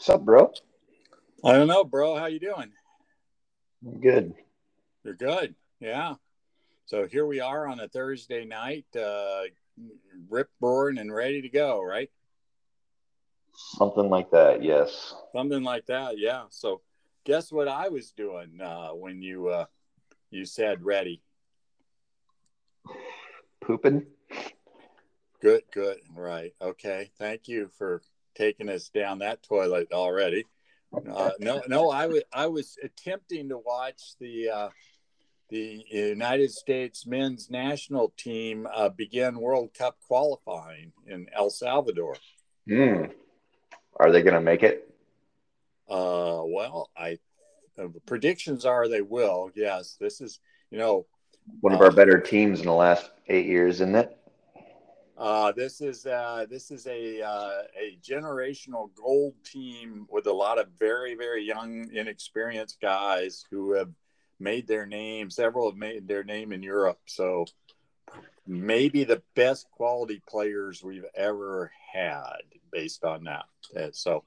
What's up, bro? I don't know, bro. How you doing? I'm Good. You're good. Yeah. So here we are on a Thursday night, uh, rip roaring and ready to go, right? Something like that, yes. Something like that, yeah. So guess what I was doing uh, when you uh, you said ready? Pooping. Good, good. Right. Okay. Thank you for taking us down that toilet already. Uh, no, no, I was I was attempting to watch the uh, the United States men's national team uh, begin World Cup qualifying in El Salvador. Hmm. Are they going to make it? Uh, well, I uh, predictions are they will. Yes, this is you know one of our better teams in the last eight years, isn't it? Uh, this is uh, this is a uh, a generational gold team with a lot of very very young inexperienced guys who have made their name. Several have made their name in Europe. So maybe the best quality players we've ever had based on that. Uh, so,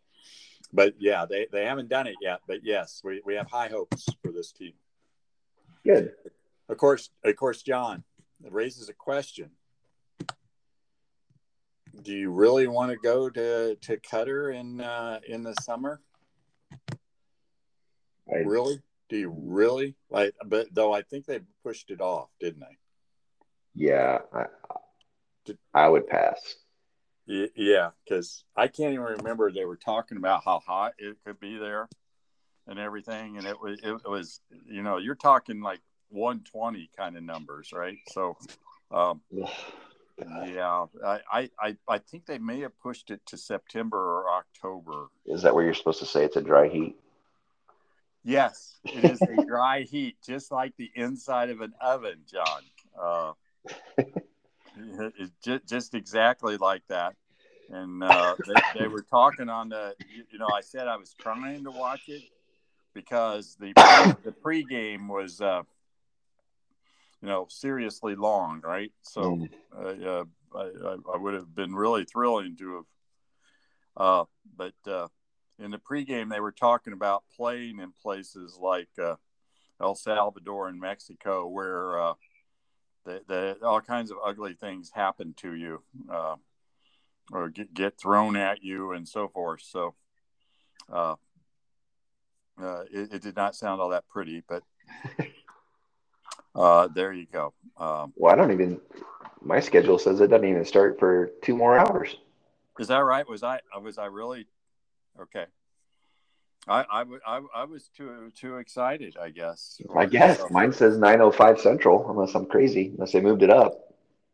but yeah, they, they haven't done it yet. But yes, we, we have high hopes for this team. Good. Of course, of course, John, raises a question do you really want to go to to Qatar in uh, in the summer? Really? Do you really like? But though I think they pushed it off, didn't they? Yeah, I, I would pass. Yeah, because I can't even remember they were talking about how hot it could be there and everything, and it was it was you know you're talking like 120 kind of numbers, right? So. Um, yeah, I, I I think they may have pushed it to September or October. Is that where you're supposed to say it's a dry heat? Yes, it is a dry heat, just like the inside of an oven, John. Uh, just, just exactly like that. And uh, they, they, were talking on the, you know, I said I was trying to watch it because the the pregame was uh, you know, seriously long, right? So mm. uh, I, I, would have been really thrilling to have. Uh, but uh, in the pregame, they were talking about playing in places like uh, El Salvador and Mexico, where uh, the, the, all kinds of ugly things happen to you, uh, or get, get thrown at you, and so forth. So. It, it did not sound all that pretty, but Uh, there you go. Um, well, I don't even. My schedule says it doesn't even start for two more hours. Is that right? Was I was I really okay? I I, I, I was too too excited. I guess. I guess mine says nine oh five central, unless I'm crazy, unless they moved it up.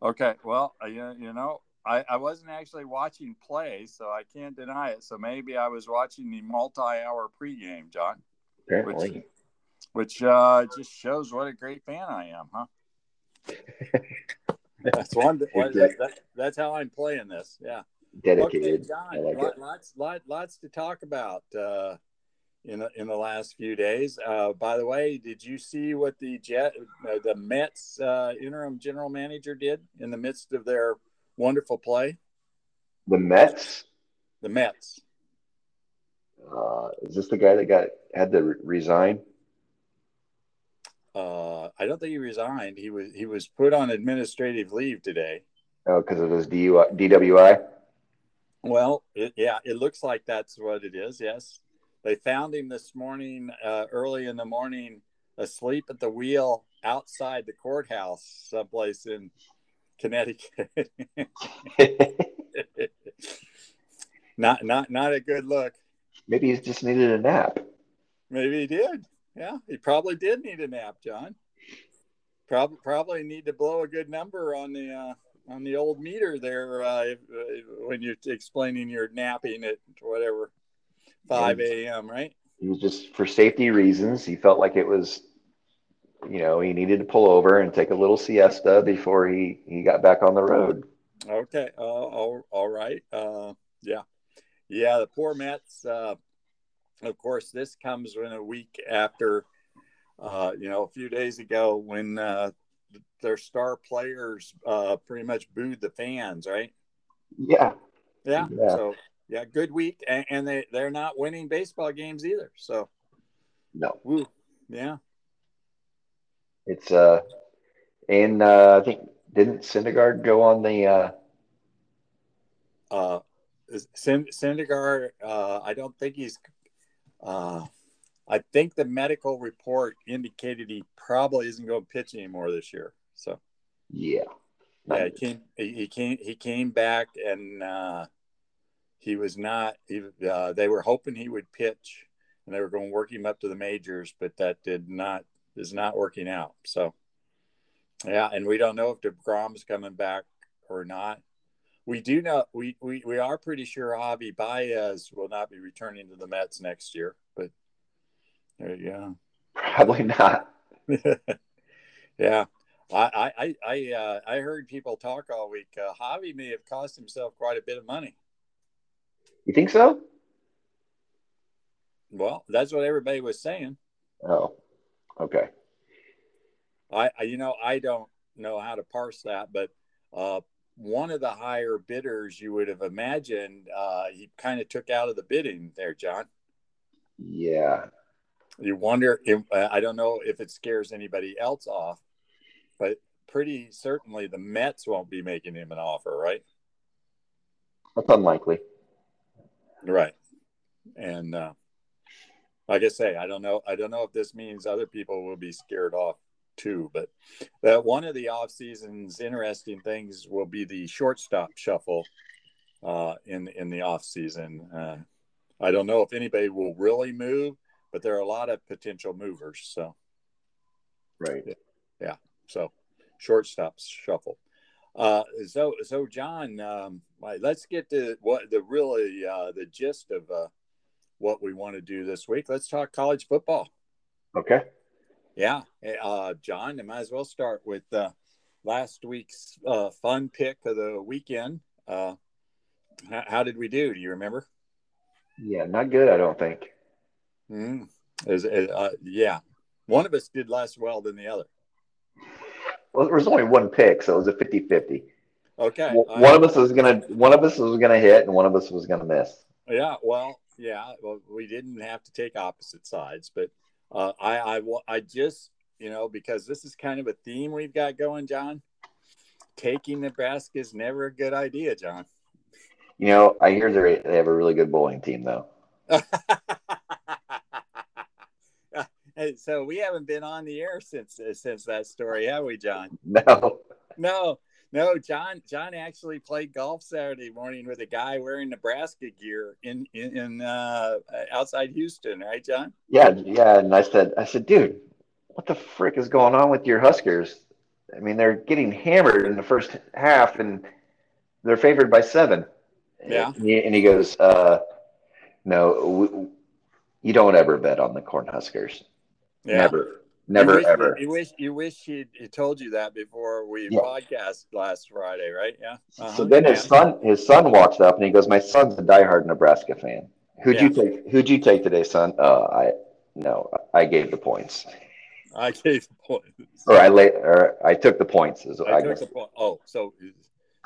Okay, well, uh, you, you know, I, I wasn't actually watching play, so I can't deny it. So maybe I was watching the multi-hour pregame, John. Apparently. Which, which uh, just shows what a great fan I am, huh? that's one. That, that, that's how I'm playing this. Yeah. Dedicated. Okay, John, like lots, lots, lots to talk about uh, in the, in the last few days. Uh, by the way, did you see what the Jet, uh, the Mets uh, interim general manager did in the midst of their wonderful play? The Mets. The Mets. Uh, is this the guy that got had to re- resign? Uh, I don't think he resigned. He was he was put on administrative leave today. Oh, because of his DUI, DWI. Well, it, yeah, it looks like that's what it is. Yes, they found him this morning, uh, early in the morning, asleep at the wheel outside the courthouse, someplace in Connecticut. not not not a good look. Maybe he just needed a nap. Maybe he did. Yeah, he probably did need a nap, John. Probably probably need to blow a good number on the uh, on the old meter there uh, if, uh, when you're explaining your napping at whatever five a.m. Right? He was just for safety reasons. He felt like it was, you know, he needed to pull over and take a little siesta before he he got back on the road. Okay. Uh, all, all right. Uh, yeah. Yeah. The poor Mets. Uh, of course, this comes in a week after, uh, you know, a few days ago when uh, their star players uh, pretty much booed the fans, right? Yeah. Yeah. yeah. So yeah, good week, and, and they they're not winning baseball games either. So no, woo, yeah, it's uh, and uh, I think didn't Syndergaard go on the uh, uh, Syndergaard? Uh, I don't think he's. Uh, I think the medical report indicated he probably isn't going to pitch anymore this year. So yeah, yeah, he came he came he came back and uh, he was not. He, uh, they were hoping he would pitch, and they were going to work him up to the majors, but that did not is not working out. So, yeah, and we don't know if Degrom's coming back or not. We do know we, we, we are pretty sure Javi Baez will not be returning to the Mets next year, but there you go. Probably not. yeah. I I I uh, I heard people talk all week. Uh, Javi may have cost himself quite a bit of money. You think so? Well, that's what everybody was saying. Oh, okay. I, I you know I don't know how to parse that, but uh, one of the higher bidders you would have imagined uh, he kind of took out of the bidding there, John. Yeah. You wonder if uh, I don't know if it scares anybody else off, but pretty certainly the Mets won't be making him an offer, right? That's unlikely. Right. And uh, like I say, I don't know. I don't know if this means other people will be scared off too. But that one of the off season's interesting things will be the shortstop shuffle uh, in in the off season. Uh, I don't know if anybody will really move, but there are a lot of potential movers. So, right. Yeah. So, shortstop shuffle. Uh, so, so John, um, let's get to what the really uh, the gist of uh, what we want to do this week. Let's talk college football. Okay. Yeah, uh, John, I might as well start with uh, last week's uh, fun pick of the weekend. Uh, how, how, did we do? Do you remember? Yeah, not good. I don't think. Mm. Is, uh, yeah, one of us did less well than the other. Well, there was only one pick, so it was a 50-50. Okay. One of us was gonna one of us was gonna hit, and one of us was gonna miss. Yeah. Well. Yeah. Well, we didn't have to take opposite sides, but uh, I, I I just you know because this is kind of a theme we've got going, John. Taking Nebraska is never a good idea, John. You know, I hear they they have a really good bowling team, though. so we haven't been on the air since since that story, have we, John? No. No. No, John. John actually played golf Saturday morning with a guy wearing Nebraska gear in in, in uh, outside Houston, right, John? Yeah, yeah. And I said, I said, dude, what the frick is going on with your Huskers? I mean, they're getting hammered in the first half, and they're favored by seven. Yeah. And he, and he goes, uh, no, we, you don't ever bet on the Cornhuskers. Yeah. Never. Never you wish, ever. You wish you wish he told you that before we yeah. podcast last Friday, right? Yeah. Uh-huh. So then his son his son walks up and he goes, "My son's a diehard Nebraska fan. Who'd yeah. you take? Who'd you take today, son? Uh, I no, I gave the points. I gave the points. Or I lay, or I took the points. Is I, I took the point. Oh, so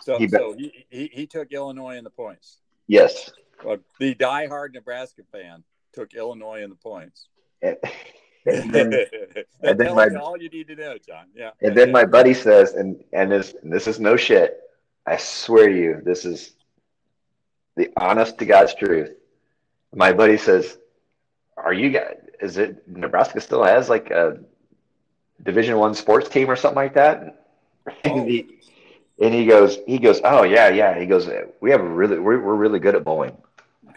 so he, so he, he, he took Illinois in the points. Yes. Well, the diehard Nebraska fan took Illinois in the points. And then, and then my, all you need to know, John. Yeah. And then my buddy says, and and this and this is no shit. I swear to you, this is the honest to God's truth. My buddy says, "Are you guys? Is it Nebraska still has like a Division One sports team or something like that?" Oh. And, he, oh. and he goes, he goes, "Oh yeah, yeah." He goes, "We have a really, we're, we're really good at bowling."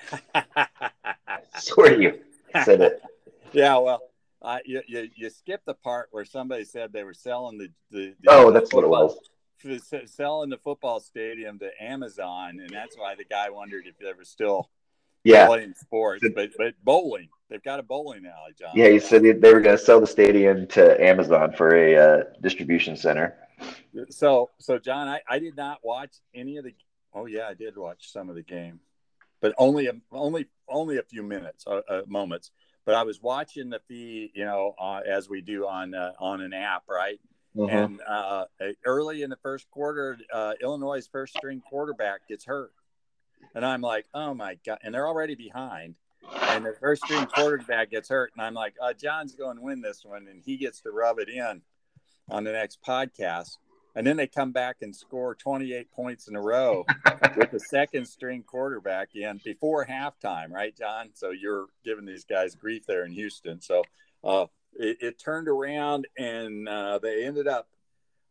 I swear to you, said it. Yeah, well, uh, you, you, you skipped the part where somebody said they were selling the, the, the oh that's what it was selling the football stadium to Amazon, and that's why the guy wondered if they were still yeah playing sports. But but bowling, they've got a bowling alley, John. Yeah, he said they were going to sell the stadium to Amazon for a uh, distribution center. So so John, I, I did not watch any of the. Oh yeah, I did watch some of the game, but only a, only only a few minutes, uh, uh, moments but I was watching the feed, you know, uh, as we do on uh, on an app, right? Mm-hmm. And uh, early in the first quarter, uh, Illinois' first string quarterback gets hurt, and I'm like, oh my god, and they're already behind. And the first string quarterback gets hurt, and I'm like, uh, John's going to win this one, and he gets to rub it in on the next podcast. And then they come back and score 28 points in a row with the second string quarterback in before halftime, right, John? So you're giving these guys grief there in Houston. So uh, it, it, turned around and uh, they ended up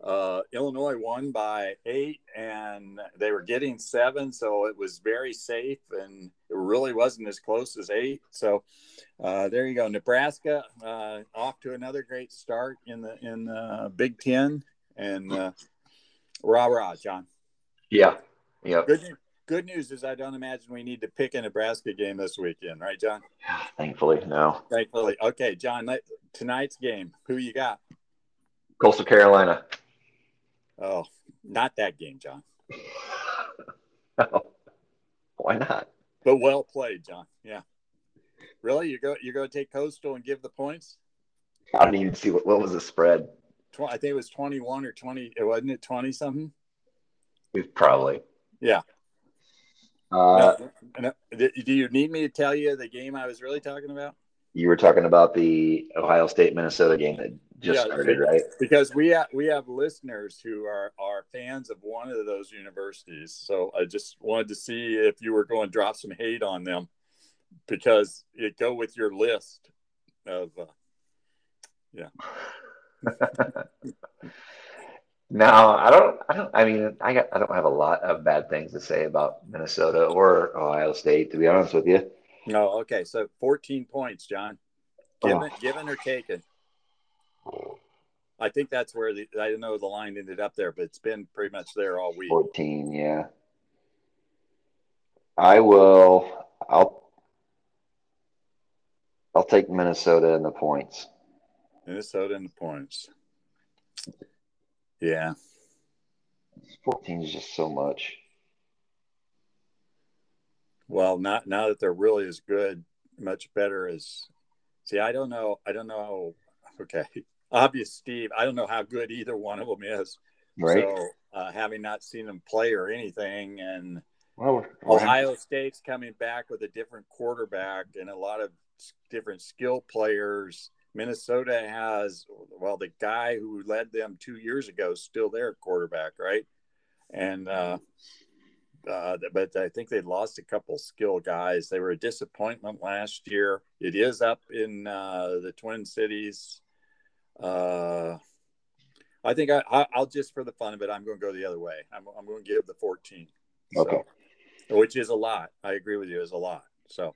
uh, Illinois won by eight, and they were getting seven, so it was very safe, and it really wasn't as close as eight. So uh, there you go, Nebraska uh, off to another great start in the in the Big Ten, and uh, rah rah, John. Yeah, yeah. Good, good news is I don't imagine we need to pick a Nebraska game this weekend, right, John? Thankfully, no. Thankfully, okay, John. Tonight's game, who you got? Coastal Carolina. Oh, not that game, John. oh, why not? But well played, John. Yeah. Really, you go you're going to take Coastal and give the points? I don't even see what, what was the spread. I think it was 21 or 20. It Wasn't it 20 something? It's Probably. Yeah. Uh, do you need me to tell you the game I was really talking about? You were talking about the Ohio State Minnesota game that just yeah, started, right? Because we have we have listeners who are are fans of one of those universities. So I just wanted to see if you were going to drop some hate on them because it go with your list of uh, yeah. no, I don't. I don't. I mean, I got. I don't have a lot of bad things to say about Minnesota or Ohio State, to be honest with you. No. Okay. So 14 points, John. Given, oh. given or taken? I think that's where the I don't know the line ended up there, but it's been pretty much there all week. 14, yeah. I will I'll I'll take Minnesota in the points. Minnesota in the points. Yeah. 14 is just so much. Well, not now that they're really as good, much better as see, I don't know. I don't know. Okay obvious Steve. I don't know how good either one of them is. Right. So uh, having not seen them play or anything, and well, Ohio State's coming back with a different quarterback and a lot of different skill players. Minnesota has well, the guy who led them two years ago is still their quarterback, right? And uh, uh, but I think they lost a couple skill guys. They were a disappointment last year. It is up in uh, the Twin Cities uh, I think I, I'll just for the fun of it, I'm going to go the other way. I'm, I'm going to give the 14. Okay. So, which is a lot. I agree with you. Is a lot. So,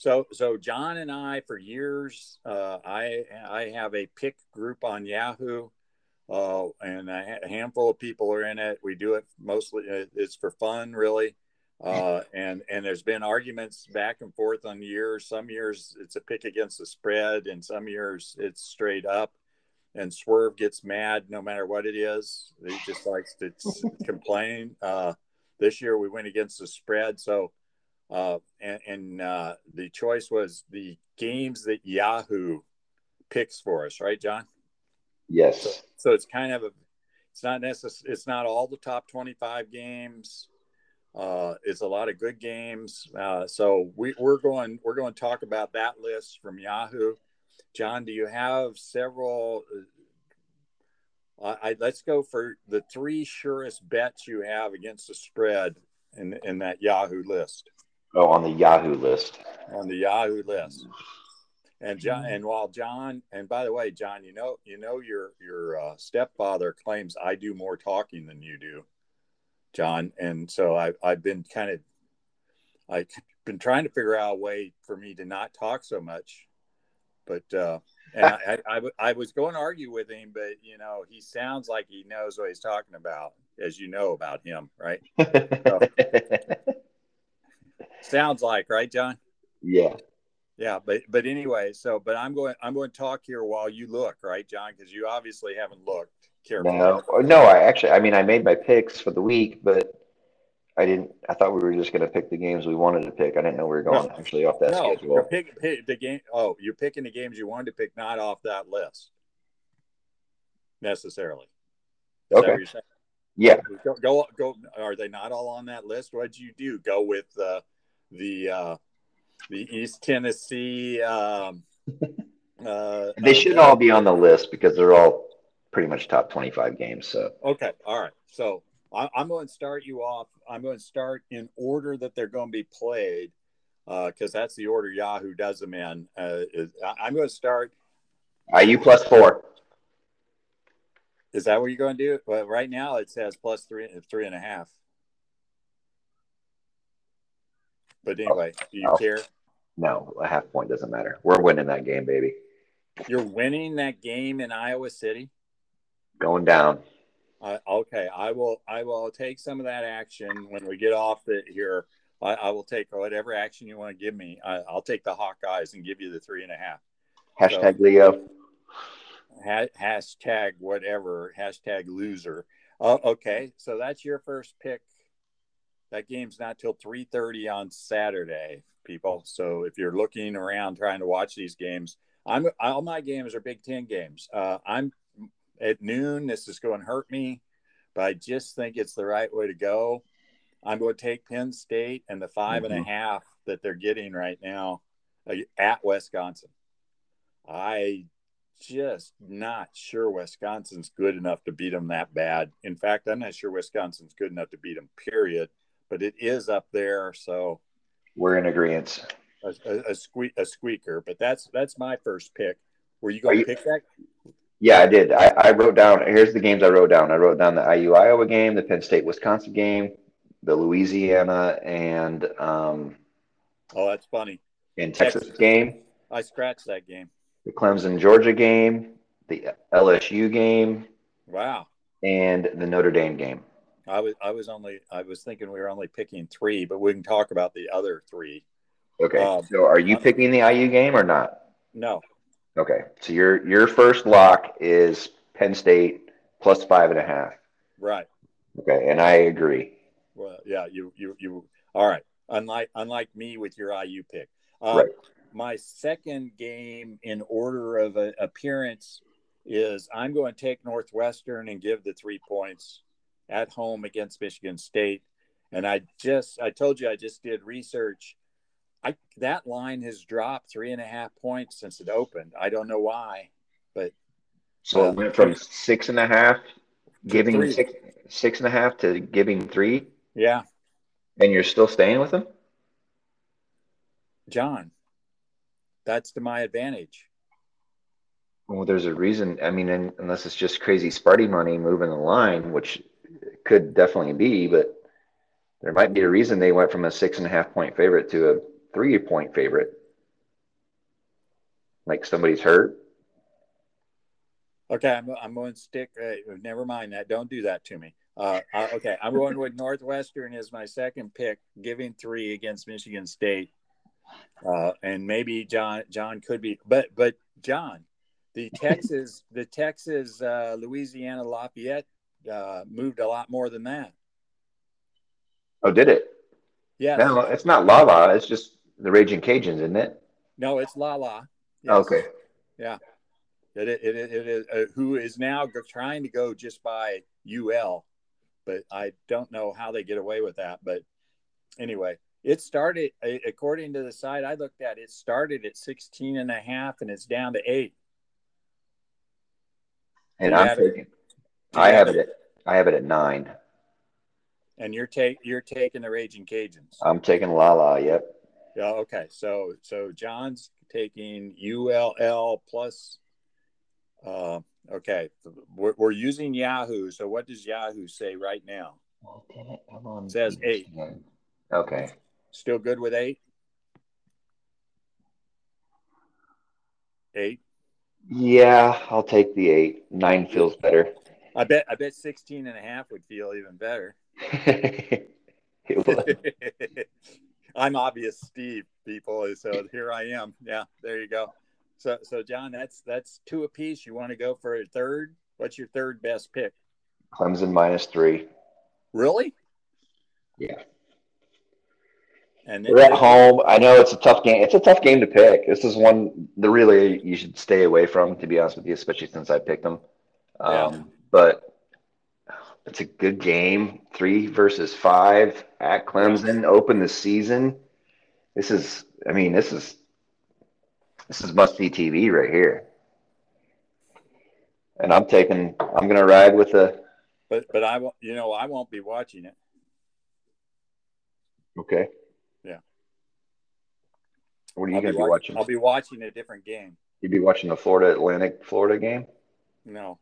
so, so John and I, for years, uh, I I have a pick group on Yahoo, uh, and a handful of people are in it. We do it mostly. Uh, it's for fun, really. Uh, and and there's been arguments back and forth on years. Some years it's a pick against the spread, and some years it's straight up. And Swerve gets mad no matter what it is. He just likes to complain. Uh, this year we went against the spread, so uh, and, and uh, the choice was the games that Yahoo picks for us, right, John? Yes. So, so it's kind of a, it's not necessary. It's not all the top twenty-five games uh, it's a lot of good games. Uh, so we, we're going we're going to talk about that list from Yahoo. John, do you have several? Uh, I, let's go for the three surest bets you have against the spread in in that Yahoo list. Oh, on the Yahoo list. On the Yahoo list. And John, and while John, and by the way, John, you know, you know, your your uh, stepfather claims I do more talking than you do. John. And so I, I've been kind of, I've been trying to figure out a way for me to not talk so much. But, uh, and I, I, I, was going to argue with him, but you know, he sounds like he knows what he's talking about, as you know about him, right? So, sounds like, right, John? Yeah. Yeah, but but anyway, so but I'm going I'm going to talk here while you look, right, John? Because you obviously haven't looked careful. No, no, I actually, I mean, I made my picks for the week, but I didn't. I thought we were just going to pick the games we wanted to pick. I didn't know we were going no, actually off that no, schedule. You're pick, pick the game. Oh, you're picking the games you wanted to pick, not off that list necessarily. Is okay. Yeah. Go, go, go. Are they not all on that list? What'd you do? Go with uh, the uh, the East Tennessee. Um, uh, They should all be on the list because they're all pretty much top 25 games. So Okay, all right. So I, I'm going to start you off. I'm going to start in order that they're going to be played, because that's the order Yahoo does them in. Uh, is, I- I'm going to start. IU plus four. Is that what you're going to do? Well, right now it says plus three, three and a half. But anyway, do you Oh. care? No, a half point doesn't matter. We're winning that game, baby. You're winning that game in Iowa City. Going down. Uh, okay, I will. I will take some of that action when we get off the here. I, I will take whatever action you want to give me. I, I'll take the Hawkeyes and give you the three and a half. Hashtag Leo. Ha- hashtag whatever. Hashtag loser. Uh, okay, so that's your first pick. That game's not till three thirty on Saturday, people. So if you're looking around trying to watch these games, I'm all my games are Big Ten games. Uh, I'm at noon. This is going to hurt me, but I just think it's the right way to go. I'm going to take Penn State and the five and a Mhm. half that they're getting right now uh, at Wisconsin. I just not sure Wisconsin's good enough to beat them that bad. In fact, I'm not sure Wisconsin's good enough to beat them. Period. But it is up there, so We're in agreement. a, a, a squeak a squeaker. But that's that's my first pick. Were you going to pick that? Yeah, I did. I, I wrote down. Here's the games I wrote down. I wrote down the IU Iowa game, the Penn State Wisconsin game, the Louisiana and um, Oh, that's funny. and Texas Texas. game, I scratched that game. the Clemson Georgia game, the LSU game, Wow. and the Notre Dame game. I was I was only I was thinking we were only picking three, but we can talk about the other three. Okay. Um, so are you picking the IU game or not? No, Okay. So your your first lock is Penn State plus five and a half. right. Okay, and I agree. Well, yeah, you you you. All right. Unlike unlike me with your IU pick. Uh, Right. My second game in order of uh, appearance is I'm going to take Northwestern and give the three points at home against Michigan State. And I just I told you I just did research. I that line has dropped three and a half points since it opened. I don't know why, but So Uh, it went from six and a half, giving three. six six and a half to giving three, yeah, and you're still staying with them. John, that's to my advantage. Well, there's a reason. I mean, un- unless it's just crazy Sparty money moving the line, which could definitely be, but there might be a reason they went from a six and a half point favorite to a three point favorite. Like somebody's hurt. Okay, I'm, I'm going to stick. Uh, never mind that. Don't do that to me. Uh, uh, okay, I'm going with Northwestern as my second pick, giving three against Michigan State, uh, and maybe John John could be, but but John, the Texas the Texas uh, Louisiana Lafayette uh, moved a lot more than that. Oh, did it? Yeah, No, it's not Lala. It's just the Raging Cajuns, isn't it? no, it's La La. Yes. Okay. Yeah. It, it, it, it is uh, who is now trying to go just by UL, but I don't know how they get away with that. But anyway, it started according to the site I looked at. It started at 16 and a half and it's down to eight. And I'm taking. Do you I have it. At, I have it at nine. And you're take you're taking the Raging Cajuns. I'm taking La La. Yep. Yeah. Okay. So so John's taking ULL plus. Uh, okay, we're, we're using Yahoo. So what does Yahoo say right now? Oh, damn it. Come on. Says eight. Okay. Still good with eight? Eight. Yeah, I'll take the eight. Nine feels better. I bet I bet 16 and a half would feel even better. it would. I'm obvious Steve people, so here I am. Yeah, there you go. So so John, that's that's two apiece. You want to go for a third? What's your third best pick? Clemson minus three. Really? Yeah. And We're at home. I know it's a tough game. It's a tough game to pick. This is one that really you should stay away from, to be honest with you, especially since I picked them. Um, Yeah. But it's a good game. Three versus five at Clemson. Open the season. This is, I mean, this is this is must see TV right here. And I'm taking, I'm gonna ride with the. But but I won't. You know, I won't be watching it. Okay. Yeah. What are you I'll gonna be, be watching? I'll be watching a different game. You'd be watching the Florida Atlantic Florida game. No.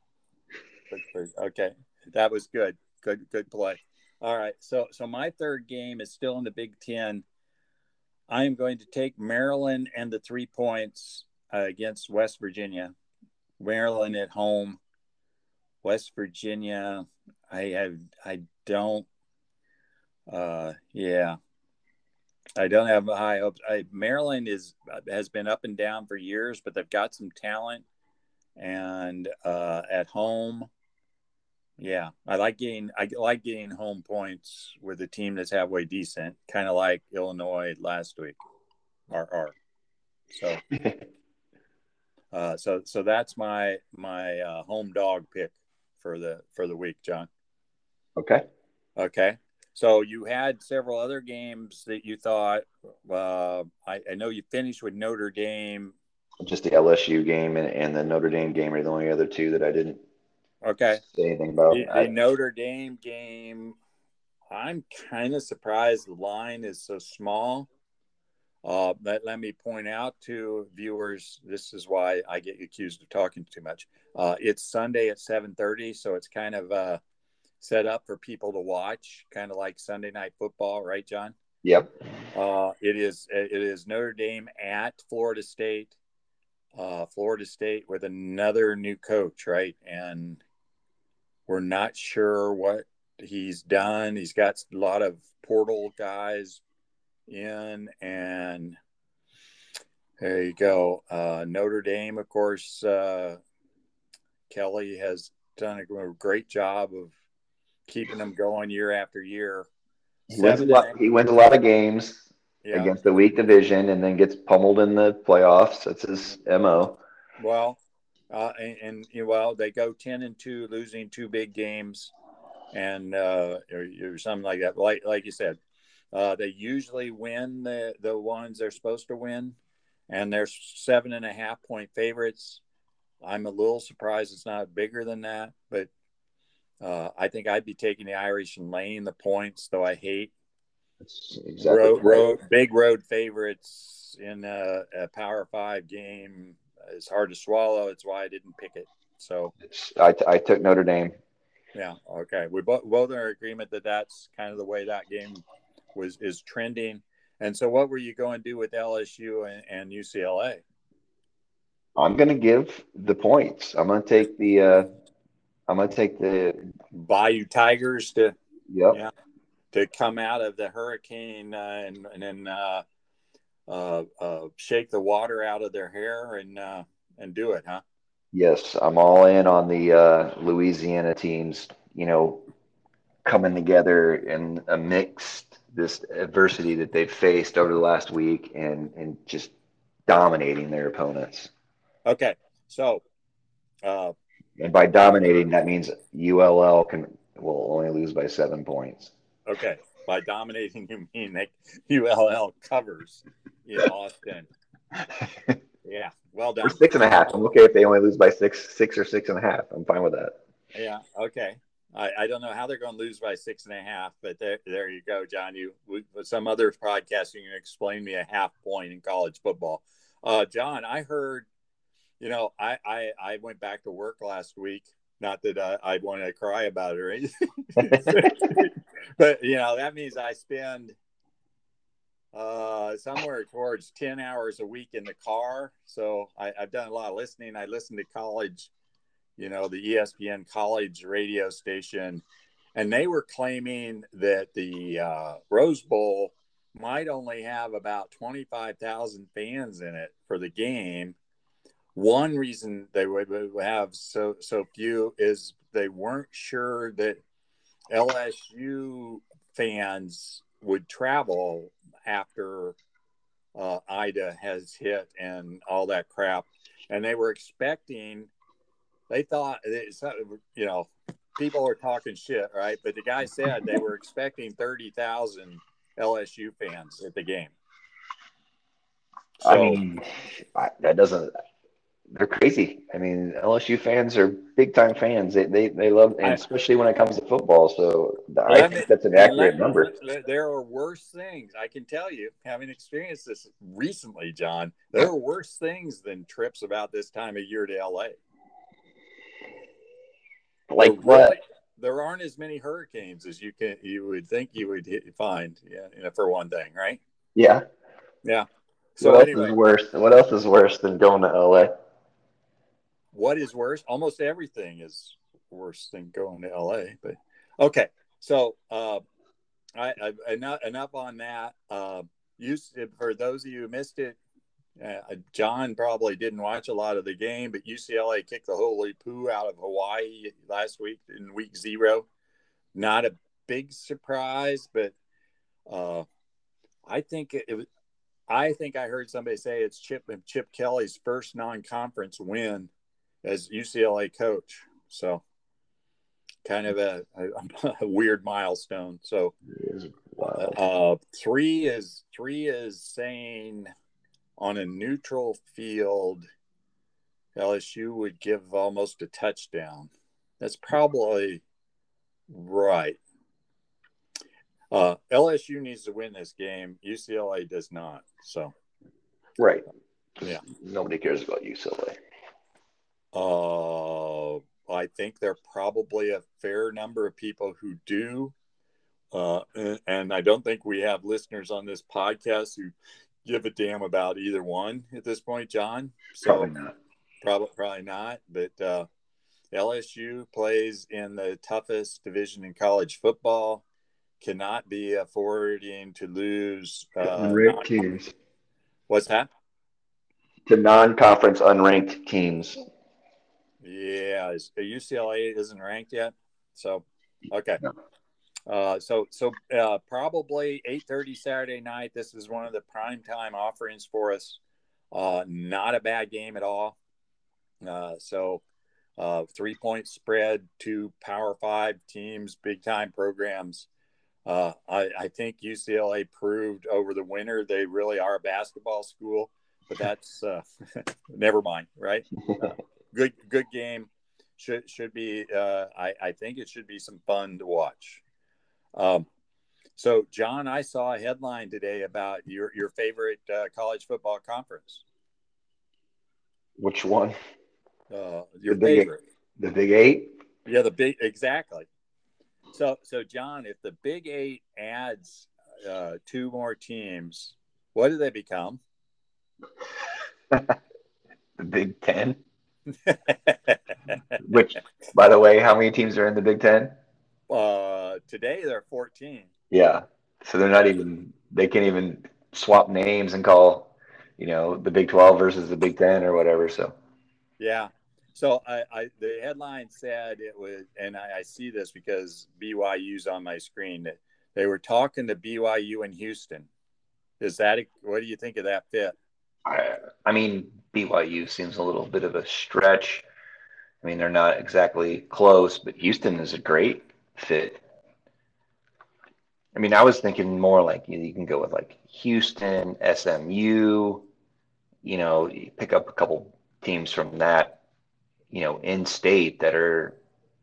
But- okay, that was good. Good good play. All right. So so my third game is still in the Big Ten. I am going to take Maryland and the three points uh, against West Virginia. Maryland at home. West Virginia. I have. I don't. Uh, yeah. I don't have high hopes. I, Maryland is has been up and down for years, but they've got some talent. And uh, at home, yeah, I like getting I like getting home points with a team that's halfway decent, kind of like Illinois last week. Or so uh, so so that's my my uh, home dog pick for the for the week, John. Okay. Okay. So you had several other games that you thought. Uh, I, I know you finished with Notre Dame. Just the LSU game and, and the Notre Dame game are the only other two that I didn't Okay. anything about. The, the Notre Dame game, I'm kind of surprised the line is so small. Uh, let, let me point out to viewers, this is why I get accused of talking too much. Uh, it's Sunday at 7:30, so it's kind of uh, set up for people to watch, kind of like Sunday night football, right, John? Yep. Uh, it is it is Notre Dame at Florida State. Uh, Florida State with another new coach, right? And we're not sure what he's done. He's got a lot of portal guys in, and there you go. Uh, Notre Dame, of course, uh, Kelly has done a great job of keeping them going year after year. He wins, a lot, he wins a lot of games Yeah. against the weak division and then gets pummeled in the playoffs. That's his MO. Well, uh, and, and you know, well, they go ten and two, losing two big games, and uh, or, or something like that. Like like you said, uh, they usually win the the ones they're supposed to win, and they're seven and a half point favorites. I'm a little surprised it's not bigger than that, but uh, I think I'd be taking the Irish and laying the points, though I hate exactly road, road big road favorites in a, a Power Five game. It's hard to swallow. It's why I didn't pick it. So I, I took Notre Dame. yeah, okay. We both both are in agreement that that's kind of the way that game was is trending. And so, what were you going to do with LSU and, and UCLA? I'm going to give the points. I'm going to take the. Uh, I'm going to take the. Bayou Tigers to Yep. Yeah. to come out of the hurricane uh, and and then uh, uh, uh, shake the water out of their hair and uh, and do it, huh? Yes, I'm all in on the uh, Louisiana teams. You know, coming together in a mixed this adversity that they've faced over the last week and and just dominating their opponents. Okay, so uh, And by dominating, that means ULL can will only lose by seven points. okay, by dominating you mean that ULL covers in Austin. Yeah, well Or done. six and a half. I'm okay if they only lose by six, six or six and a half. I'm fine with that. Yeah, okay. I, I don't know how they're going to lose by six and a half, but there, there you go, John. You with some other podcast, you can explain me a half point in college football. Uh, John, I heard, you know, I, I I went back to work last week. Not that I, I want to cry about it or anything, but you know that means I spend uh, somewhere towards ten hours a week in the car. So I, I've done a lot of listening. I listen to college you know, the ESPN college radio station, and they were claiming that the uh, Rose Bowl might only have about 25,000 fans in it for the game. One reason they would have so so few is they weren't sure that LSU fans would travel after uh, Ida has hit and all that crap, and they were expecting they thought it's not- you know people are talking shit, right? But the guy said they were expecting thirty thousand LSU fans at the game. So, I mean, that doesn't. They're crazy. I mean, LSU fans are big time fans. They they, they love, and especially when it comes to football. So I think that's an accurate number. There are worse things. I can tell you, having experienced this recently, John. There are worse things than trips about this time of year to LA. Like there what? Really, there aren't as many hurricanes as you can you would think you would hit, find. Yeah, you know, for one thing, right? Yeah. Yeah. So what anyway, is worse? What else is worse than going to LA? What is worse? Almost everything is worse than going to LA. But okay, so uh, I, I enough enough on that. Uh, you for those of you who missed it, uh, John probably didn't watch a lot of the game, but UCLA kicked the holy poo out of Hawaii last week in week zero. Not a big surprise, but uh, I think it, it, I think I heard somebody say it's Chip Chip Kelly's first non-conference win as UCLA coach. So kind of a, a, a weird milestone. So uh, three is three is saying on a neutral field, LSU would give almost a touchdown. That's probably right. Uh, LSU needs to win this game. UCLA does not. So, right. Yeah. Nobody cares about UCLA. Uh, I think there are probably a fair number of people who do. Uh, and I don't think we have listeners on this podcast who give a damn about either one at this point, John. So probably not. Probably, probably not. But uh, LSU plays in the toughest division in college football cannot be affording to lose uh, unranked teams. What's that? To non-conference unranked teams. Yeah, is, UCLA isn't ranked yet, so okay. No. Uh, so so uh, probably eight thirty Saturday night. This is one of the prime time offerings for us. Uh, not a bad game at all. Uh, so uh, three point spread, two Power Five teams, big time programs. Uh, I, I, think UCLA proved over the winter they really are a basketball school, but that's uh, never mind, right? Good good game. Should should be. Uh, I I think it should be some fun to watch. Um, so, John, I saw a headline today about your your favorite uh, college football conference. Which one? Uh, your the favorite. the Big Eight. Yeah, the big exactly. So, so John, if the Big Eight adds uh, two more teams, what do they become? the Big Ten. Which, by the way, how many teams are in the Big Ten? Uh, today they're fourteen. Yeah, so they're not even. They can't even swap names and call, you know, the Big Twelve versus the Big Ten or whatever. So. Yeah, so I, I, the headline said it was, and I, I, see this because BYU's on my screen that they were talking to BYU in Houston. Is that what do you think of that fit? I, I mean, BYU seems a little bit of a stretch. I mean, they're not exactly close, but Houston is a great fit. I mean, I was thinking more like you, you can go with like Houston, SMU. You know, you pick up a couple teams from that you know in state that are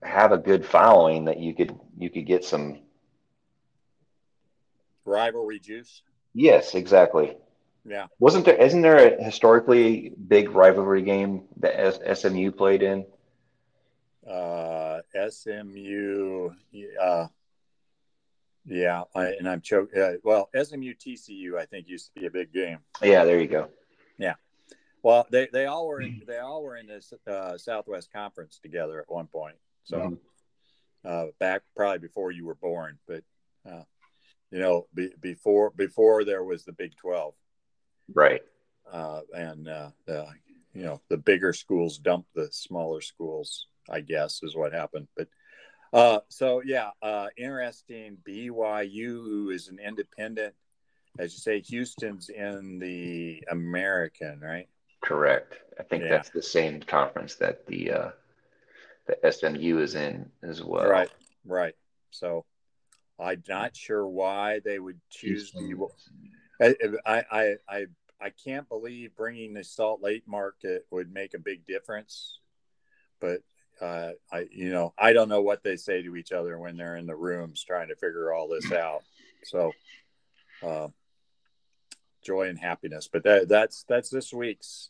have a good following that you could you could get some rivalry juice. Yes, exactly. Yeah. Wasn't there? Isn't there a historically big rivalry game that SMU played in? Uh, SMU. Uh, yeah, I, and I'm choking. Uh, well, SMU TCU, I think used to be a big game. Yeah, there you go. Yeah. Well, they, they all were in, they all were in this uh, Southwest Conference together at one point. So mm-hmm. uh, back probably before you were born, but uh, you know be, before before there was the Big Twelve, right? Uh, and uh, the, you know the bigger schools dump the smaller schools. I guess is what happened, but. Uh, so yeah, uh, interesting. BYU, who is an independent, as you say, Houston's in the American, right? Correct. I think yeah. that's the same conference that the uh, that SMU is in as well. Right, right. So I'm not sure why they would choose the. I, I, I, I can't believe bringing the Salt Lake market would make a big difference, but uh, I, you know, I don't know what they say to each other when they're in the rooms trying to figure all this out. So, uh, joy and happiness. But that, that's that's this week's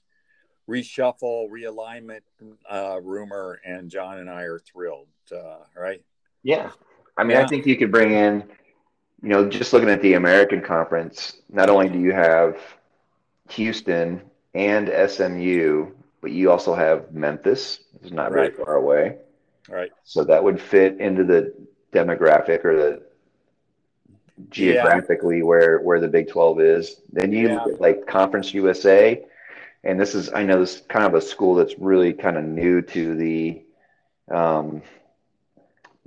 reshuffle, realignment uh, rumor, and John and I are thrilled. Uh, right? Yeah, I mean, yeah. I think you could bring in, you know, just looking at the American Conference. Not only do you have Houston and SMU, but you also have Memphis. It's not very right. far away. Right. So that would fit into the demographic or the geographically yeah. where where the Big 12 is. Then you yeah. look at like Conference USA, and this is I know this is kind of a school that's really kind of new to the um,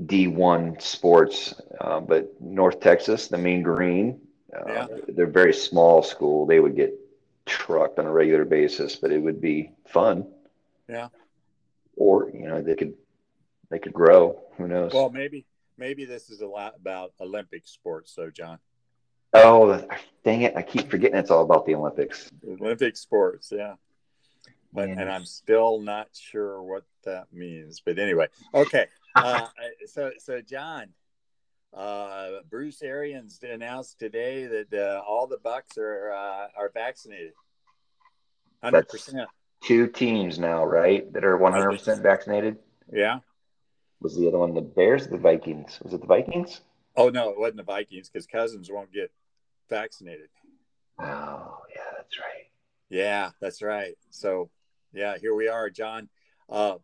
D1 sports, uh, but North Texas, the Mean Green, uh, yeah. they're very small school. They would get trucked on a regular basis, but it would be fun. Yeah. Or you know they could they could grow. Who knows? Well, maybe maybe this is a lot about Olympic sports, so John. Oh, dang it! I keep forgetting it's all about the Olympics. Olympic sports, yeah. But, and I'm still not sure what that means. But anyway, okay. Uh, so, so John, uh, Bruce Arians announced today that uh, all the Bucs are uh, are vaccinated. Hundred percent. Two teams now, right, that are one hundred percent vaccinated. Yeah. Was the other one the Bears, the Vikings? Was it the Vikings? Oh no, it wasn't the Vikings because Cousins won't get vaccinated. Oh yeah, that's right. Yeah, that's right. So yeah, here we are, John. Uh,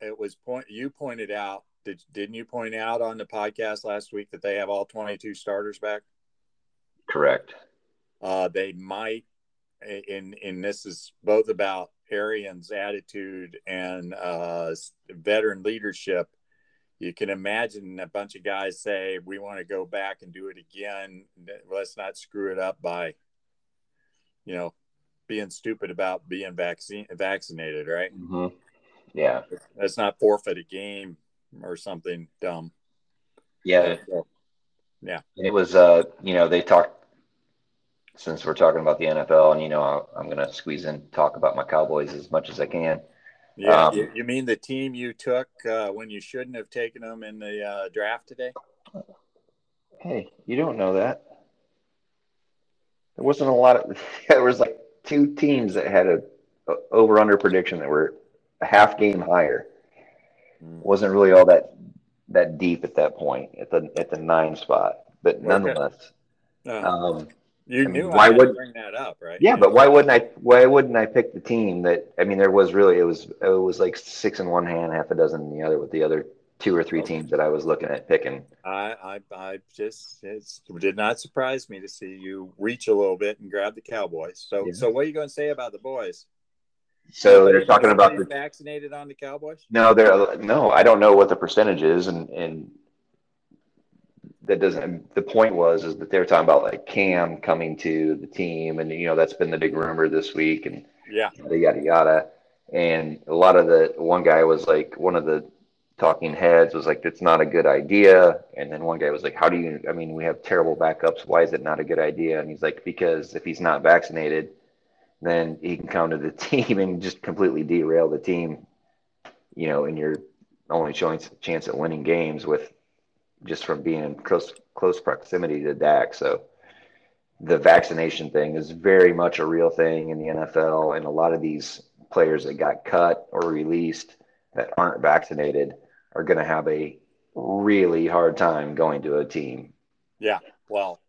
it was point you pointed out did, didn't you point out on the podcast last week that they have all 22 starters back? Correct. Uh, they might, and, and this is both about Arians' attitude and uh, veteran leadership. You can imagine a bunch of guys say, "We want to go back and do it again. Let's not screw it up by, you know, being stupid about being vaccine vaccinated, right? Mm-hmm. Yeah, let's not forfeit a game or something dumb. Yeah. So, yeah. And it was, uh, you know, they talked, since we're talking about the NFL, and, you know, I'm going to squeeze in talk about my Cowboys as much as I can. Yeah. Um, you, you, mean the team you took uh, when you shouldn't have taken them in the uh, draft today? Hey, you don't know that. There wasn't a lot of, there was like two teams that had a, a over under prediction that were a half game higher wasn't really all that that deep at that point at the at the nine spot. But nonetheless, okay. uh, um, you knew why would bring that up, right? Yeah, but why wouldn't I? Why wouldn't I pick the team that? I mean, there was really it was it was like six in one hand, half a dozen in the other, with the other two or three teams that I was looking at picking. I I, I just it did not surprise me to see you reach a little bit and grab the Cowboys. So yeah. so what are you going to say about the boys? So they're talking about the vaccinated on the Cowboys. No, they're no. I don't know what the percentage is, and and that doesn't. The point was is that they were talking about like Cam coming to the team, and you know that's been the big rumor this week, and yeah, yada yada yada. And a lot of the one guy was like one of the talking heads was like that's not a good idea and then one guy was like how do you i mean we have terrible backups why is it not a good idea and he's like because if he's not vaccinated then he can come to the team and just completely derail the team, you know, and you're only a chance at winning games with just from being in close close proximity to Dak. So the vaccination thing is very much a real thing in the NFL, and a lot of these players that got cut or released that aren't vaccinated are going to have a really hard time going to a team. Yeah, well,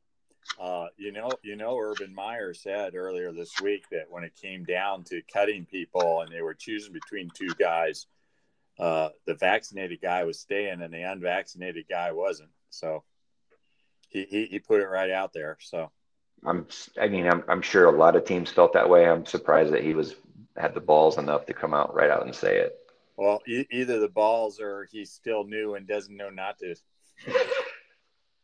uh, you know, you know, Urban Meyer said earlier this week that when it came down to cutting people and they were choosing between two guys, uh, the vaccinated guy was staying and the unvaccinated guy wasn't. So he, he, he put it right out there. So I'm, I mean, I'm, I'm sure a lot of teams felt that way. I'm surprised that he was had the balls enough to come out right out and say it. Well, e- either the balls or he's still new and doesn't know not to.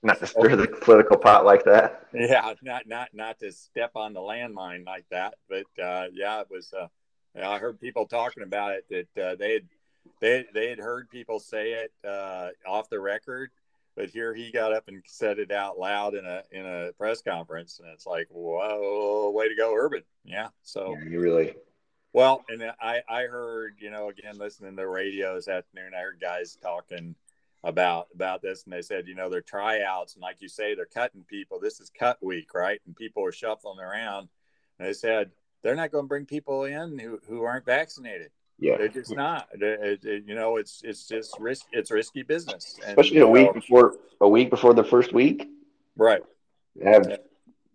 not to stir the political pot like that. Yeah, not not not to step on the landmine like that. But uh, yeah, it was. Uh, I heard people talking about it that uh, they had they they had heard people say it uh, off the record, but here he got up and said it out loud in a in a press conference, and it's like, whoa, way to go, Urban. Yeah. So yeah, you really. Well, and I I heard you know again listening to the radio this afternoon, I heard guys talking about about this and they said you know they're tryouts and like you say they're cutting people. This is cut week right? And people are shuffling around. And they said they're not going to bring people in who, who aren't vaccinated. Yeah. They're just not. They're, you know it's it's just risk it's risky business. And, especially a week know, before a week before the first week. Right. Have yeah.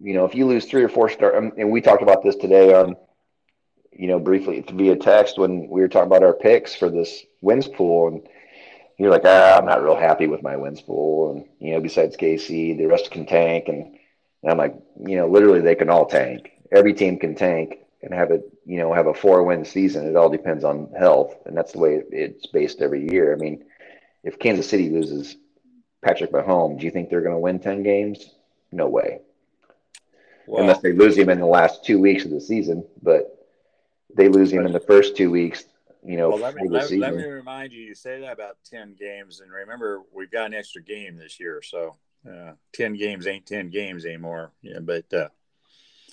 you know if you lose three or four star um, and we talked about this today on you know briefly via text when we were talking about our picks for this wins pool and you're like, ah, I'm not real happy with my wins pool. And, you know, besides KC, the rest can tank. And, and I'm like, you know, literally they can all tank. Every team can tank and have a, you know, have a four win season. It all depends on health. And that's the way it's based every year. I mean, if Kansas City loses Patrick Mahomes, do you think they're going to win 10 games? No way. Well, Unless they lose him in the last two weeks of the season. But they lose him in the first two weeks you know, well, let me, let, let, me remind you, you say that about 10 games. And remember, we've got an extra game this year. So uh, 10 games ain't 10 games anymore. Yeah, but uh,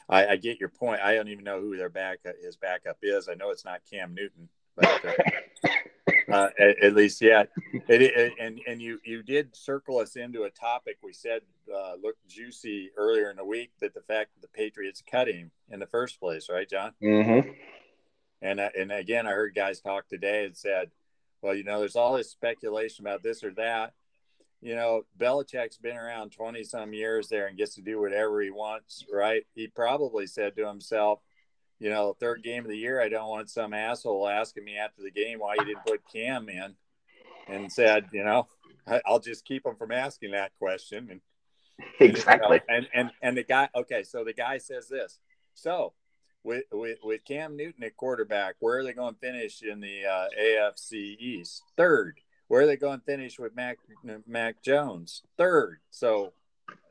I, I, get your point. I don't even know who their back his backup is. I know it's not Cam Newton, but uh, uh at, at, least, yeah. It, it, and and you you did circle us into a topic we said uh, looked juicy earlier in the week that the fact that the Patriots cut him in the first place, right, John? Mm-hmm. And uh, and again, I heard guys talk today and said, well, you know, there's all this speculation about this or that. You know, Belichick's been around 20 some years there and gets to do whatever he wants, right? He probably said to himself, you know, third game of the year, I don't want some asshole asking me after the game why you didn't put Cam in, and said, you know, I'll just keep him from asking that question. And exactly. And and and the guy, okay, so the guy says this. So with, with, with Cam Newton at quarterback, where are they going to finish in the uh, AFC East? Third. Where are they going to finish with Mac Mac Jones? Third. So,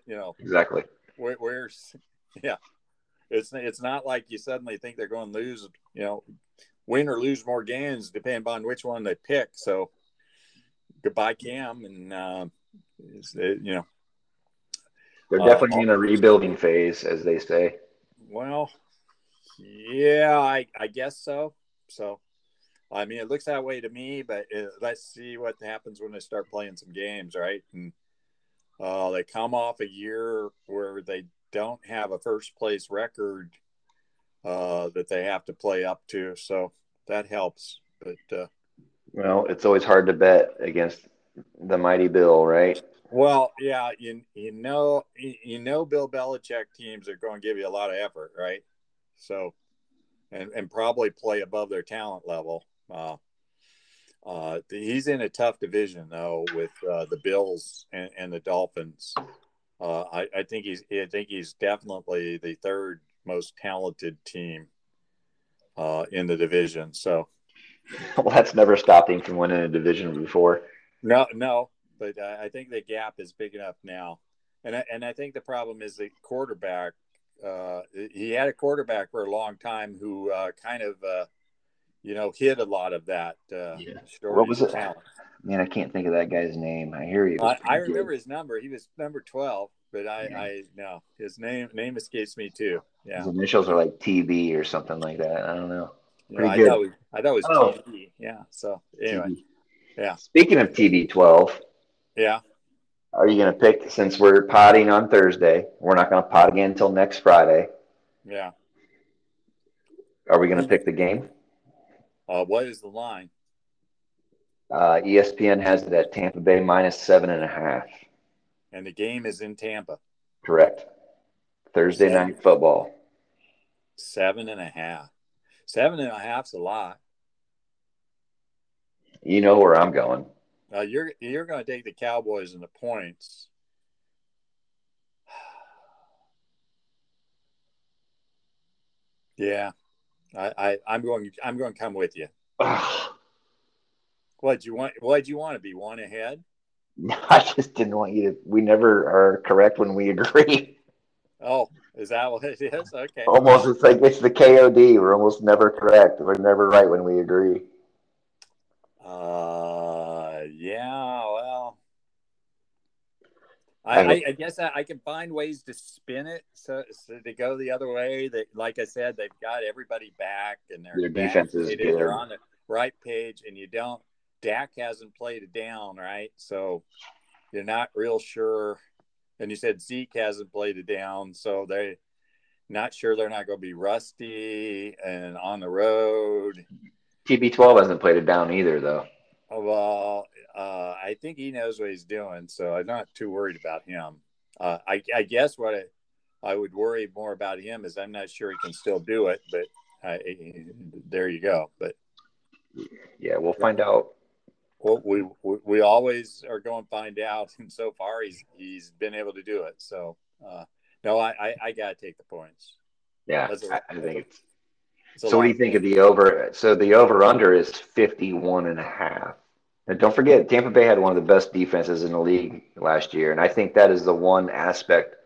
you know exactly where, where's yeah. It's it's not like you suddenly think they're going to lose. You know, win or lose more games depending on which one they pick. So, goodbye Cam, and uh, it, you know they're definitely uh, in a rebuilding phase, as they say. Well, yeah, I, I guess so. So, I mean, it looks that way to me, but it, let's see what happens when they start playing some games, right? And uh, they come off a year where they don't have a first place record uh, that they have to play up to. So that helps. But, uh, well, it's always hard to bet against the mighty Bill, right? Well, yeah, you, you know, you know, Bill Belichick teams are going to give you a lot of effort, right? So, and and probably play above their talent level. Uh, uh, he's in a tough division though with uh, the Bills and, and the Dolphins. Uh, I, I, think he's I think he's definitely the third most talented team uh, in the division. So, well, that's never stopped him from winning a division before. No, no, but I think the gap is big enough now, and I, and I think the problem is the quarterback uh, he had a quarterback for a long time who uh, kind of, uh, you know, hid a lot of that. Uh, yeah. What was it? Talent. Man, I can't think of that guy's name. I hear you. I, I remember his number. He was number twelve, but I, yeah. I no, his name name escapes me too. Yeah, his initials are like TB or something like that. I don't know. Pretty I good. Thought was, I thought it was oh. TB. Yeah. So anyway, TB. yeah. Speaking of TB12. Yeah are you going to pick since we're potting on Thursday? We're not going to pot again until next Friday. Yeah. Are we going to pick the game? Uh, what is the line? Uh, ESPN has it at Tampa Bay minus seven and a half. And the game is in Tampa. Correct. Thursday seven. night football. Seven and a half. Seven and a half's a lot. You know where I'm going. Now you're you're going to take the Cowboys in the points. yeah, I, I I'm going I'm going to come with you. what you want? What you want to be one ahead? I just didn't want you to. We never are correct when we agree. Oh, is that what it is? Okay. Almost, it's like it's the KOD. We're almost never correct. We're never right when we agree. Uh, I, I, I guess I, I, can find ways to spin it so, so, to go the other way. That, like I said, they've got everybody back and their defense is good. They're on the right page, and you don't. Dak hasn't played it down, right? So you're not real sure. And you said Zeke hasn't played it down, so they not sure they're not going to be rusty and on the road. TB12 hasn't played it down either, though. Oh, well, uh, I think he knows what he's doing, so I'm not too worried about him. Uh, I, I, guess what I, I, would worry more about him is I'm not sure he can still do it, but I, there you go. But yeah, we'll find out. Well, we, we, we always are going to find out, and so far he's he's been able to do it. So uh, no, I, I, I got to take the points. Yeah, a, I think it's. So what do you think of the over? So the over under is 51 and a half. And don't forget, Tampa Bay had one of the best defenses in the league last year. And I think that is the one aspect,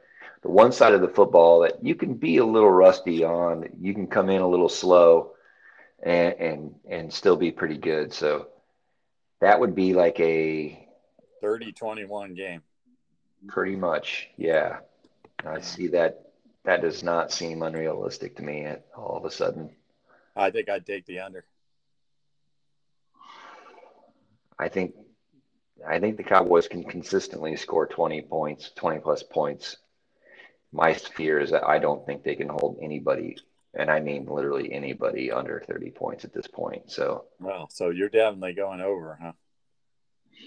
the one side of the football that you can be a little rusty on. You can come in a little slow and and, and still be pretty good. So that would be like a 30 21 game. Pretty much. Yeah. I see that. That does not seem unrealistic to me all of a sudden. I think I'd take the under. I think I think the Cowboys can consistently score 20 points, 20 plus points. My fear is that I don't think they can hold anybody, and I mean literally anybody under 30 points at this point. So, well, so you're definitely going over, huh?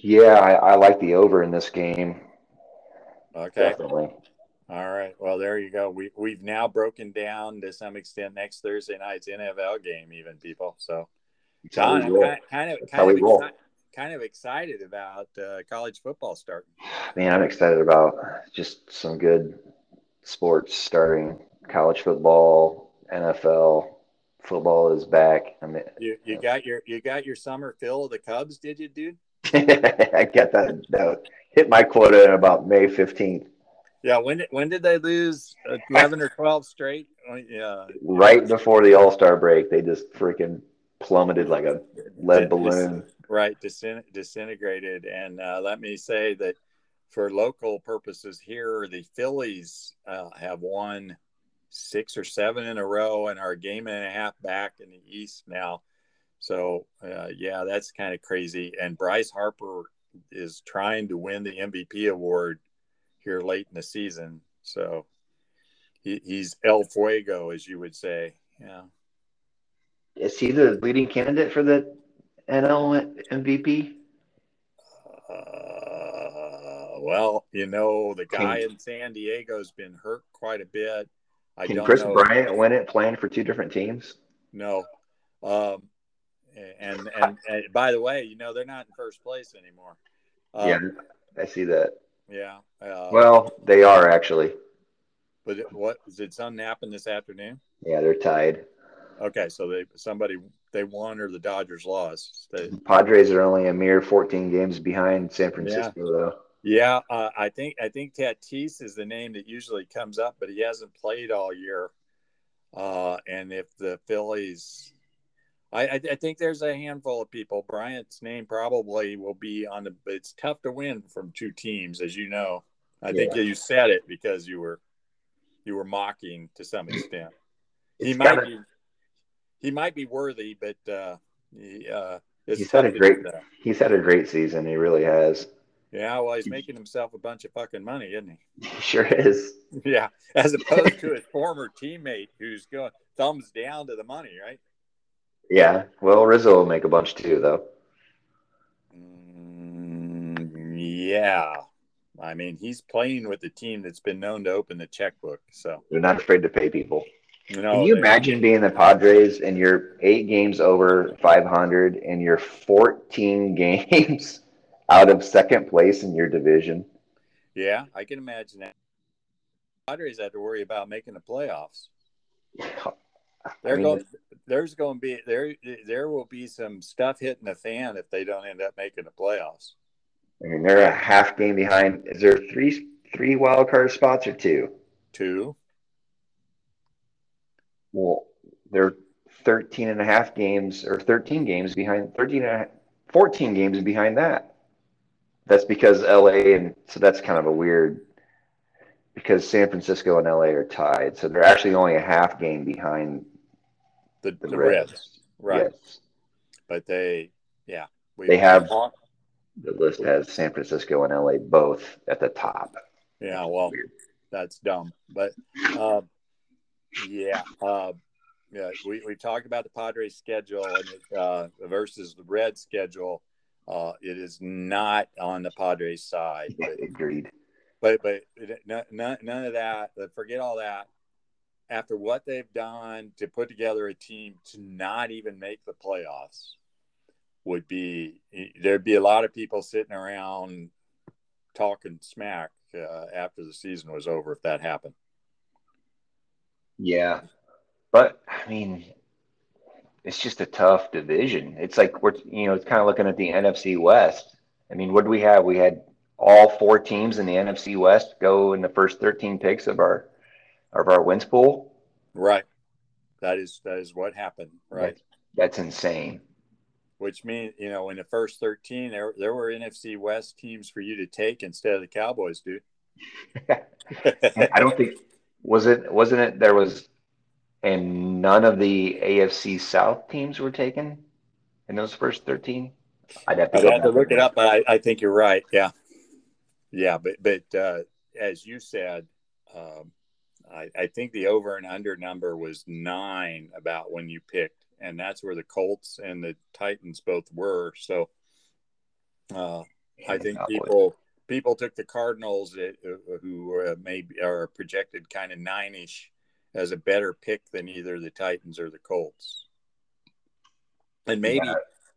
Yeah, I, I like the over in this game. Okay. Definitely. All right. Well, there you go. We we've now broken down to some extent next Thursday night's NFL game, even people. So, John, kind, kind of kind of, exci- kind of excited about uh, college football starting. Man, I'm excited about just some good sports starting. College football, NFL, football is back. I mean, you, you got your you got your summer fill of the Cubs, did you, dude? I got that, that hit my quota in about May 15th. Yeah, when did when did they lose eleven or twelve straight? Oh, yeah, right before the All Star break, they just freaking plummeted like a lead balloon. Right, disintegrated. And uh, let me say that for local purposes here, the Phillies uh, have won six or seven in a row and are a game and a half back in the East now. So uh, yeah, that's kind of crazy. And Bryce Harper is trying to win the MVP award here late in the season. So he, he's El Fuego, as you would say. Yeah. Is he the leading candidate for the NL MVP? Uh, well, you know, the guy can, in San Diego's been hurt quite a bit. I can Kris know. Bryant win it playing for two different teams? No. Um, and, and, and by the way, you know, they're not in first place anymore. Um, yeah, I see that. Yeah. Uh, well, they are actually. But what is it? something napping this afternoon? Yeah, they're tied. Okay, so they somebody they won or the Dodgers lost. They, Padres are only a mere 14 games behind San Francisco, yeah. though. Yeah, uh, I think I think Tatis is the name that usually comes up, but he hasn't played all year. Uh, and if the Phillies I, I, I, think there's a handful of people. Bryant's name probably will be on the. It's tough to win from two teams, as you know. I yeah. think you said it because you were you were mocking to some extent. He might be he might be worthy, but uh, he, uh, he's had a great he's had a great season. He really has. Yeah, well, he's making himself a bunch of fucking money, isn't he? He sure is. Yeah, as opposed to his former teammate who's going thumbs down to the money, right? Yeah, well, Rizzo will make a bunch too, though. Mm, yeah, I mean, he's playing with a team that's been known to open the checkbook, so they're not afraid to pay people. Can you imagine being the Padres and you're eight games over 500 and you're 14 games out of second place in your division? Yeah, I can imagine that. Padres have to worry about making the playoffs. They're I mean, going. There's going to be there. There will be some stuff hitting the fan if they don't end up making the playoffs. I mean, they're a half game behind. Is there three three wild card spots or two? Two. Well, they're 13 and a half games or 13 games behind 13 and a half, 14 games behind that. that's because LA and so that's kind of a weird because San Francisco and LA are tied, so they're actually only a half game behind the, the, the Reds. Reds. Right. Yes. But they, yeah, we, they have the list has San Francisco and LA both at the top. Yeah, well, that's dumb, but uh, yeah, uh, yeah, we, we talked about the Padres schedule and uh, versus the Red schedule. Uh, it is not on the Padres side. But, Agreed. But but none, none of that. Forget all that. After what they've done to put together a team to not even make the playoffs, would be there'd be a lot of people sitting around talking smack uh, after the season was over if that happened. Yeah, but I mean, it's just a tough division. It's like we're you know it's kind of looking at the NFC West. I mean, what do we have? We had all four teams in the NFC West go in the first 13 picks of our of our wins pool. Right. That is that is what happened. Right. that's insane which means you know in the first 13 there, there were nfc west teams for you to take instead of the cowboys dude i don't think was it wasn't it there was and none of the afc south teams were taken in those first 13 i'd have to, I'd have to look it up but I, I, think you're right yeah. Yeah but but uh, as you said um, I, I think the over and under number was nine about when you picked and that's where the Colts and the Titans both were. So uh, I think people people took the Cardinals uh, who uh, maybe are projected kind of nine-ish as a better pick than either the Titans or the Colts. And maybe yeah.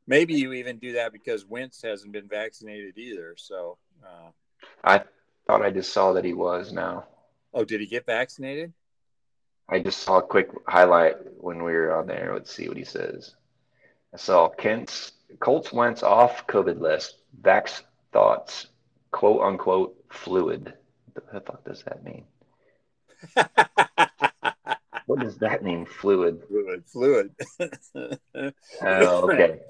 maybe you even do that because Wentz hasn't been vaccinated either. So uh, I thought I just saw that he was now. Oh, did he get vaccinated? I just saw a quick highlight when we were on there. Let's see what he says. I saw Kent's Colts Wentz off COVID list. Vax thoughts, quote unquote, fluid. What the fuck does that mean? what does that mean? Fluid. Fluid. Fluid. oh, okay.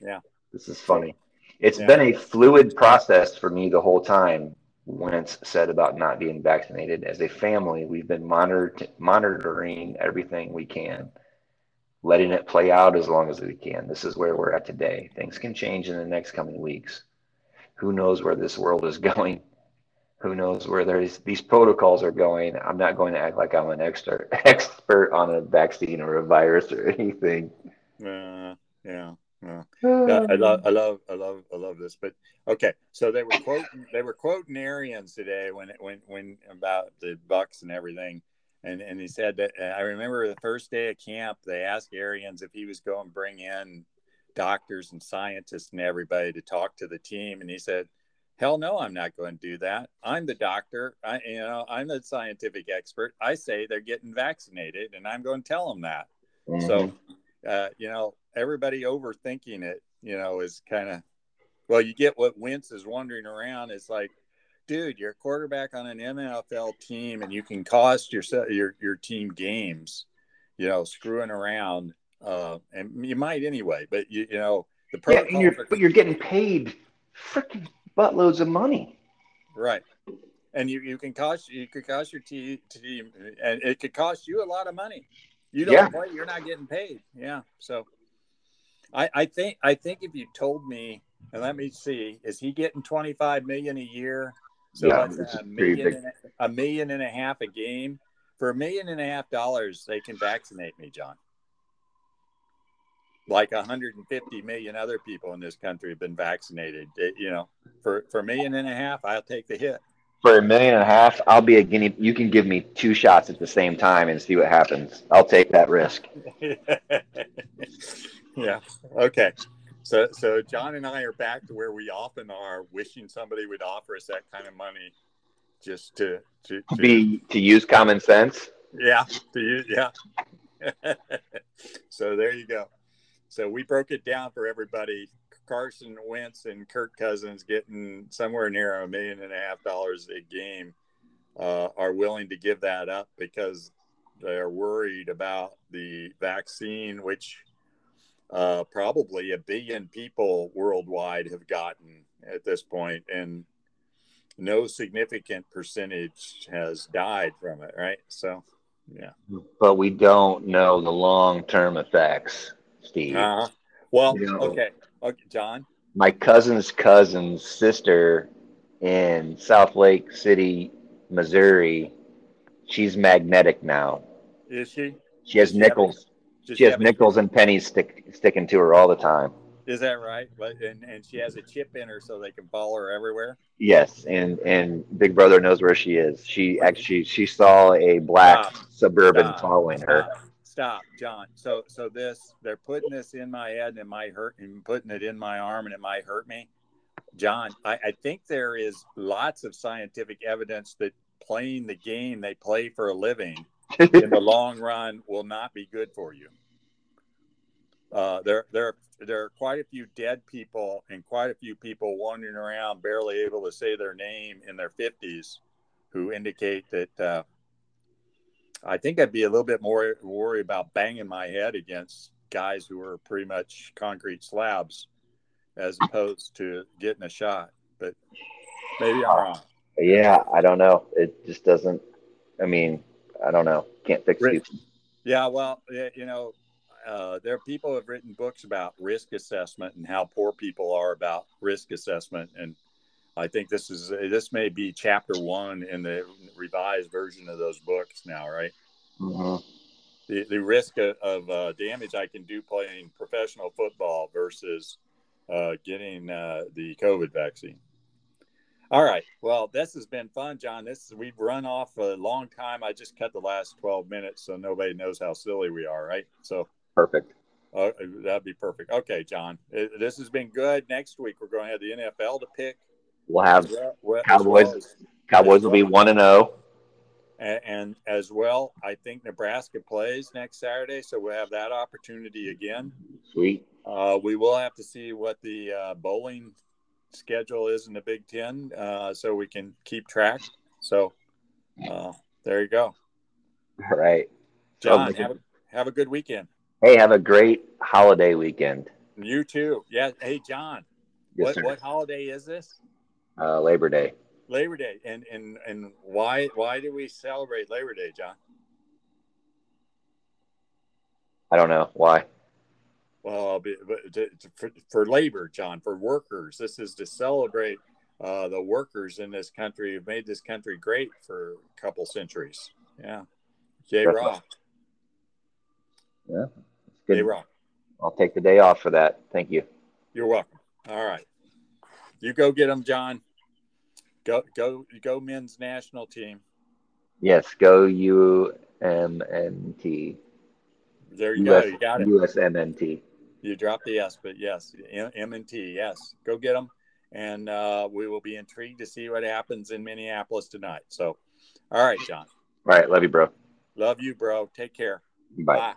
Yeah. This is funny. It's yeah. been a fluid process for me the whole time Wentz said about not being vaccinated. As a family, we've been monitor- monitoring everything we can, letting it play out as long as we can. This is where we're at today. Things can change in the next coming weeks. Who knows where this world is going? Who knows where there's, these protocols are going? I'm not going to act like I'm an expert expert on a vaccine or a virus or anything. Uh, yeah. Yeah. I love, I love, I love, I love this. But okay, so they were quoting, they were quoting Arians today when, when, when about the Bucs and everything, and and he said that I remember the first day of camp, they asked Arians if he was going to bring in doctors and scientists and everybody to talk to the team, and he said, "Hell no, I'm not going to do that. I'm the doctor. I, you know, I'm the scientific expert. I say they're getting vaccinated, and I'm going to tell them that." Mm-hmm. So, uh, you know, everybody overthinking it, you know, is kind of well, you get what Wentz is wandering around. It's like, dude, you're a quarterback on an NFL team, and you can cost your your your team games, you know, screwing around, uh, and you might anyway. But you you know the yeah, you're, but you're getting paid freaking buttloads of money, right? And you, you can cost you could cost your team, team and it could cost you a lot of money. You don't yeah. play, you're not getting paid. Yeah, so I, I think I think if you told me, and let me see, is he getting twenty five million a year? So yeah, that's a million, and a, a million and a half a game. For a million and a half dollars, they can vaccinate me, John. Like 150 million other people in this country have been vaccinated. It, you know, for for a million and a half, I'll take the hit. For a million and a half, I'll be a guinea. You can give me two shots at the same time and see what happens. I'll take that risk. yeah. Okay. So so John and I are back to where we often are, wishing somebody would offer us that kind of money, just to to, to be to use common sense. Yeah. To use yeah. so there you go. So we broke it down for everybody. Carson Wentz and Kirk Cousins getting somewhere near a million and a half dollars a game uh, are willing to give that up because they're worried about the vaccine, which uh, probably a billion people worldwide have gotten at this point, and no significant percentage has died from it, right? So, yeah. But we don't know the long term effects, Steve. Uh-huh. Well, You know- okay, okay, John. My cousin's cousin's sister in South Lake City, Missouri, she's magnetic now. Is she? She has she nickels. Does She has have nickels and pennies stick, sticking to her all the time. Is that right? But and, and she has a chip in her so they can follow her everywhere. Yes, and and Big Brother knows where she is. She actually she saw a black Stop. suburban Stop. following her. Stop, John. So so this they're putting this in my head and it might hurt and putting it in my arm and it might hurt me. John, I, I think there is lots of scientific evidence that playing the game they play for a living in the long run will not be good for you. Uh, there, there, there are quite a few dead people and quite a few people wandering around, barely able to say their name in their fifties, who indicate that. Uh, I think I'd be a little bit more worried about banging my head against guys who are pretty much concrete slabs, as opposed to getting a shot. But maybe I'm wrong. yeah, I don't know. It just doesn't. I mean, I don't know. Can't fix people. Yeah, well, you know, uh, there are people who have written books about risk assessment and how poor people are about risk assessment, and I think this is this may be chapter one in the revised version of those books now, right? hmm The the risk of, of uh, damage I can do playing professional football versus uh, getting uh, the COVID vaccine. All right. Well, this has been fun, John. This we've run off a long time. I just cut the last twelve minutes, so nobody knows how silly we are, right? So. Perfect. Uh, that'd be perfect. Okay, John, Uh, this has been good. Next week we're going to have the NFL to pick. We'll have well- well- as Cowboys. well as- Cowboys will be one and oh. zero. and, and as well, I think Nebraska plays next Saturday, so we'll have that opportunity again. Sweet. Uh, we will have to see what the uh, bowling schedule is in the Big Ten, uh, so we can keep track. So uh, there you go, All right. John. Have a, have a good weekend. Hey, have a great holiday weekend. You too. Yeah. Hey, John. Yes, what sir. what holiday is this? Uh, Labor Day. Labor Day, and and and why why do we celebrate Labor Day, John? I don't know why. Well, I'll be, but to, to, for, for labor, John, for workers, this is to celebrate uh, the workers in this country who've made this country great for a couple centuries. Yeah, J That's Rock, Yeah, J good. Rock, I'll take the day off for that. Thank you. you're welcome. All right, you go get them, John. Go go go, men's national team. Yes, go UMNT. There you go. US, You got it. USMNT. You dropped the S, but yes, M M and T. Yes, go get them, and uh, we will be intrigued to see what happens in Minneapolis tonight. So, all right, John. All right. Love you, bro. Love you, bro. Take care. Bye. Bye.